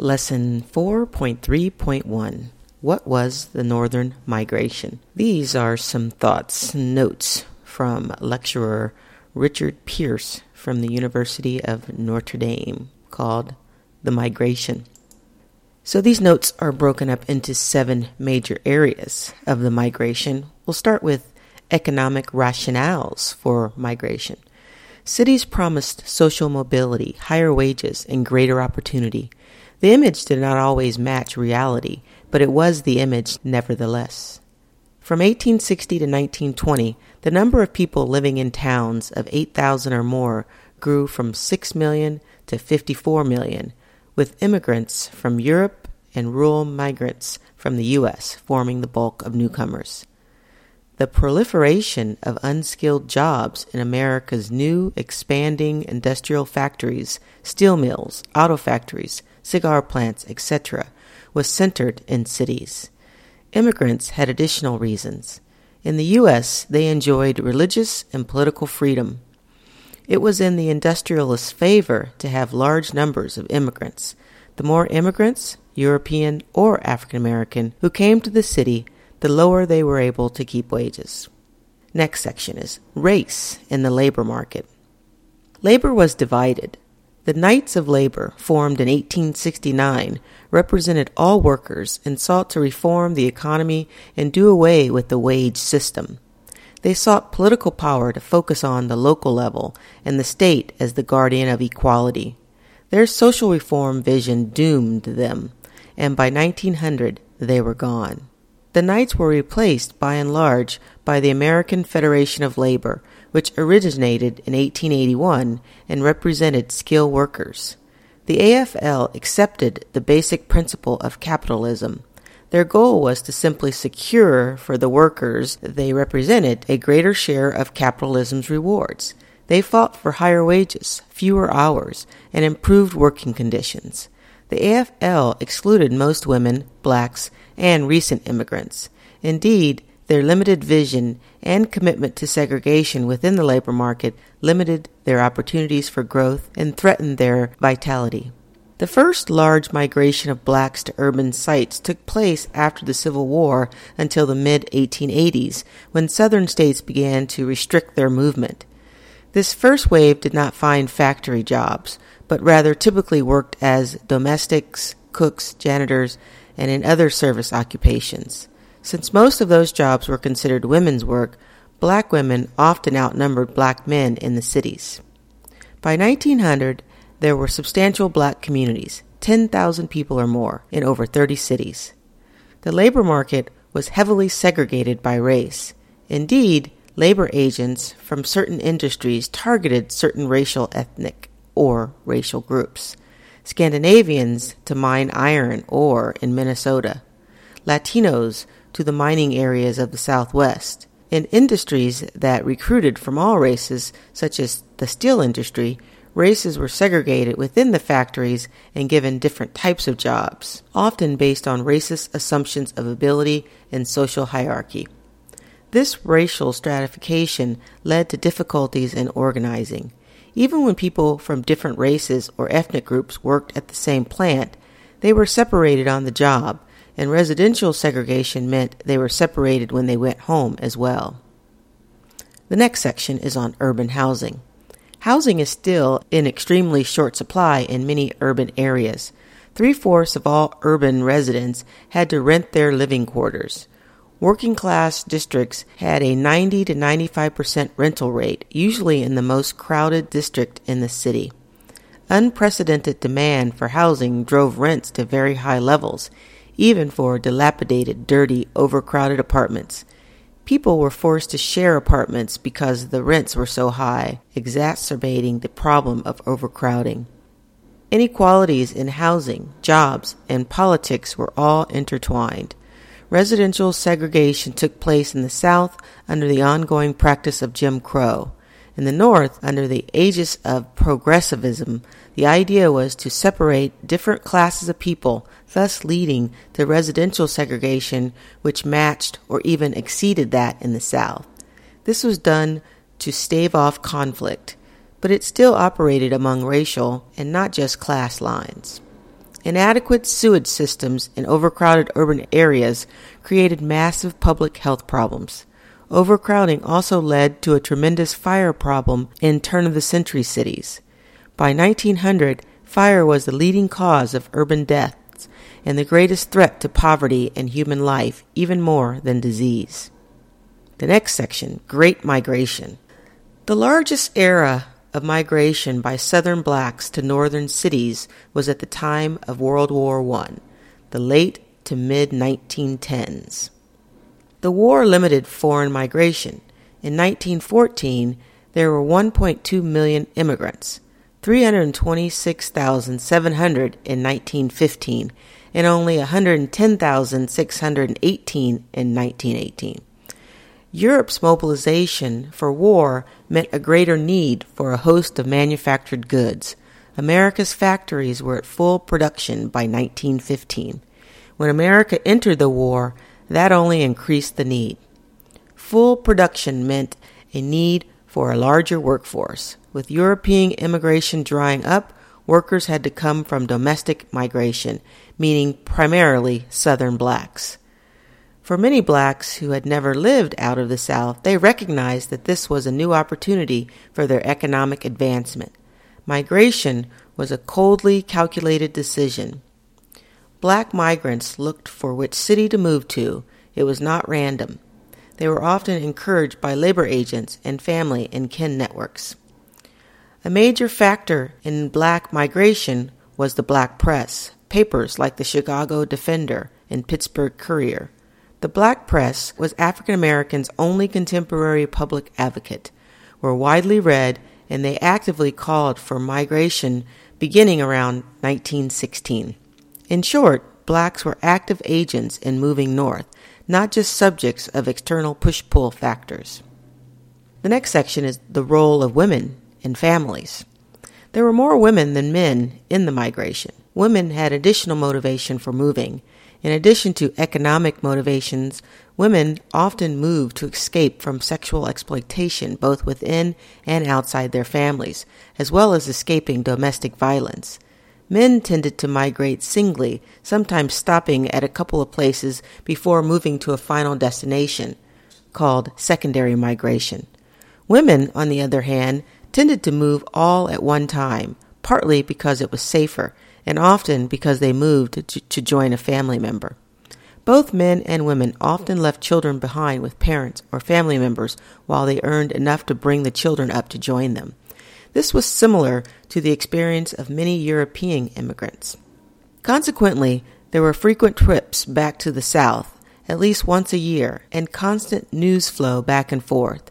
Lesson 4.3.1 What was the Northern Migration? These are some thoughts, notes from lecturer Richard Pierce from the University of Notre Dame called The Migration. So these notes are broken up into seven major areas of the migration. We'll start with economic rationales for migration. Cities promised social mobility, higher wages, and greater opportunity. The image did not always match reality, but it was the image nevertheless. From 1860 to 1920, the number of people living in towns of 8,000 or more grew from 6 million to 54 million, with immigrants from Europe and rural migrants from the U.S. forming the bulk of newcomers. The proliferation of unskilled jobs in America's new expanding industrial factories, steel mills, auto factories, cigar plants, etc., was centered in cities. Immigrants had additional reasons. In the U.S., they enjoyed religious and political freedom. It was in the industrialists' favor to have large numbers of immigrants. The more immigrants, European or African American, who came to the city, the lower they were able to keep wages. Next section is race in the labor market. Labor was divided. The Knights of Labor, formed in 1869, represented all workers and sought to reform the economy and do away with the wage system. They sought political power to focus on the local level and the state as the guardian of equality. Their social reform vision doomed them, and by 1900 they were gone. The Knights were replaced by and large by the American Federation of Labor, which originated in 1881 and represented skilled workers. The AFL accepted the basic principle of capitalism. Their goal was to simply secure for the workers they represented a greater share of capitalism's rewards. They fought for higher wages, fewer hours, and improved working conditions. The AFL excluded most women, blacks, and recent immigrants. Indeed, their limited vision and commitment to segregation within the labor market limited their opportunities for growth and threatened their vitality. The first large migration of blacks to urban sites took place after the Civil War until the mid 1880s, when southern states began to restrict their movement. This first wave did not find factory jobs, but rather typically worked as domestics, cooks, janitors, and in other service occupations. Since most of those jobs were considered women's work, black women often outnumbered black men in the cities. By 1900, there were substantial black communities, 10,000 people or more, in over 30 cities. The labor market was heavily segregated by race. Indeed, labor agents from certain industries targeted certain racial, ethnic, or racial groups. Scandinavians to mine iron ore in Minnesota, Latinos to the mining areas of the Southwest. In industries that recruited from all races, such as the steel industry, races were segregated within the factories and given different types of jobs, often based on racist assumptions of ability and social hierarchy. This racial stratification led to difficulties in organizing. Even when people from different races or ethnic groups worked at the same plant, they were separated on the job, and residential segregation meant they were separated when they went home as well. The next section is on urban housing. Housing is still in extremely short supply in many urban areas. Three fourths of all urban residents had to rent their living quarters. Working class districts had a 90 to 95% rental rate, usually in the most crowded district in the city. Unprecedented demand for housing drove rents to very high levels, even for dilapidated, dirty, overcrowded apartments. People were forced to share apartments because the rents were so high, exacerbating the problem of overcrowding. Inequalities in housing, jobs, and politics were all intertwined. Residential segregation took place in the South under the ongoing practice of Jim Crow. In the North, under the aegis of progressivism, the idea was to separate different classes of people, thus leading to residential segregation which matched or even exceeded that in the South. This was done to stave off conflict, but it still operated among racial and not just class lines. Inadequate sewage systems in overcrowded urban areas created massive public health problems. Overcrowding also led to a tremendous fire problem in turn of the century cities. By 1900, fire was the leading cause of urban deaths and the greatest threat to poverty and human life, even more than disease. The next section Great Migration. The largest era of migration by Southern blacks to northern cities was at the time of World War I, the late to mid 1910s. The war limited foreign migration. In 1914, there were 1.2 million immigrants, 326,700 in 1915, and only 110,618 in 1918. Europe's mobilization for war meant a greater need for a host of manufactured goods. America's factories were at full production by 1915. When America entered the war, that only increased the need. Full production meant a need for a larger workforce. With European immigration drying up, workers had to come from domestic migration, meaning primarily Southern blacks. For many blacks who had never lived out of the South, they recognized that this was a new opportunity for their economic advancement. Migration was a coldly calculated decision. Black migrants looked for which city to move to. It was not random. They were often encouraged by labor agents and family and kin networks. A major factor in black migration was the black press, papers like the Chicago Defender and Pittsburgh Courier. The black press was African Americans' only contemporary public advocate, were widely read, and they actively called for migration beginning around 1916. In short, blacks were active agents in moving north, not just subjects of external push pull factors. The next section is the role of women in families. There were more women than men in the migration. Women had additional motivation for moving, in addition to economic motivations, women often move to escape from sexual exploitation both within and outside their families, as well as escaping domestic violence. Men tended to migrate singly, sometimes stopping at a couple of places before moving to a final destination, called secondary migration. Women, on the other hand, tended to move all at one time, partly because it was safer and often because they moved to, to join a family member. Both men and women often left children behind with parents or family members while they earned enough to bring the children up to join them. This was similar to the experience of many European immigrants. Consequently, there were frequent trips back to the South, at least once a year, and constant news flow back and forth.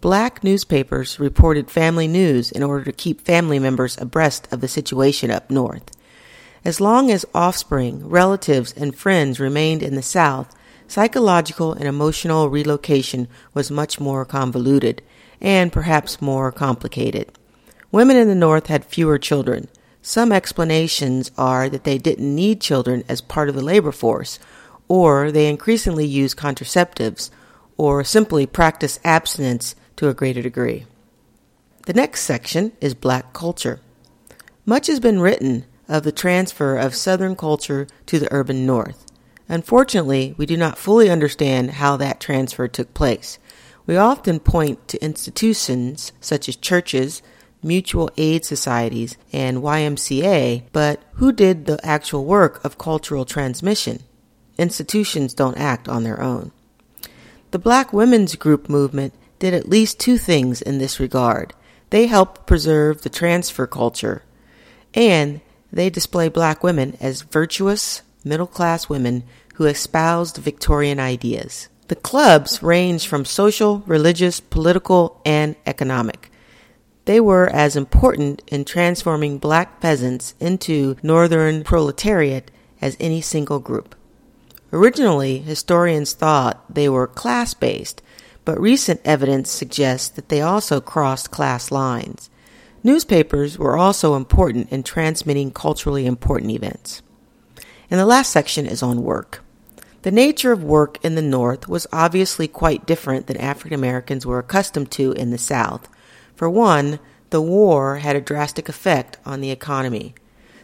Black newspapers reported family news in order to keep family members abreast of the situation up north. As long as offspring, relatives, and friends remained in the South, psychological and emotional relocation was much more convoluted and perhaps more complicated. Women in the North had fewer children. Some explanations are that they didn't need children as part of the labor force, or they increasingly used contraceptives, or simply practiced abstinence to a greater degree. The next section is black culture. Much has been written of the transfer of Southern culture to the urban North. Unfortunately, we do not fully understand how that transfer took place. We often point to institutions such as churches, mutual aid societies, and YMCA, but who did the actual work of cultural transmission? Institutions don't act on their own. The Black Women's Group movement did at least two things in this regard. They helped preserve the transfer culture, and they display black women as virtuous, middle class women who espoused Victorian ideas. The clubs range from social, religious, political, and economic. They were as important in transforming black peasants into northern proletariat as any single group. Originally, historians thought they were class based, but recent evidence suggests that they also crossed class lines. Newspapers were also important in transmitting culturally important events. And the last section is on work. The nature of work in the North was obviously quite different than African Americans were accustomed to in the South. For one, the war had a drastic effect on the economy.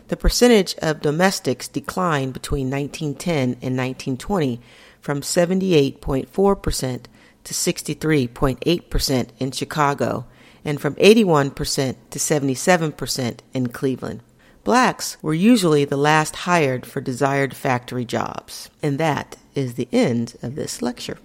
The percentage of domestics declined between 1910 and 1920 from 78.4% to 63.8% in Chicago and from 81% to 77% in Cleveland. Blacks were usually the last hired for desired factory jobs. And that is the end of this lecture.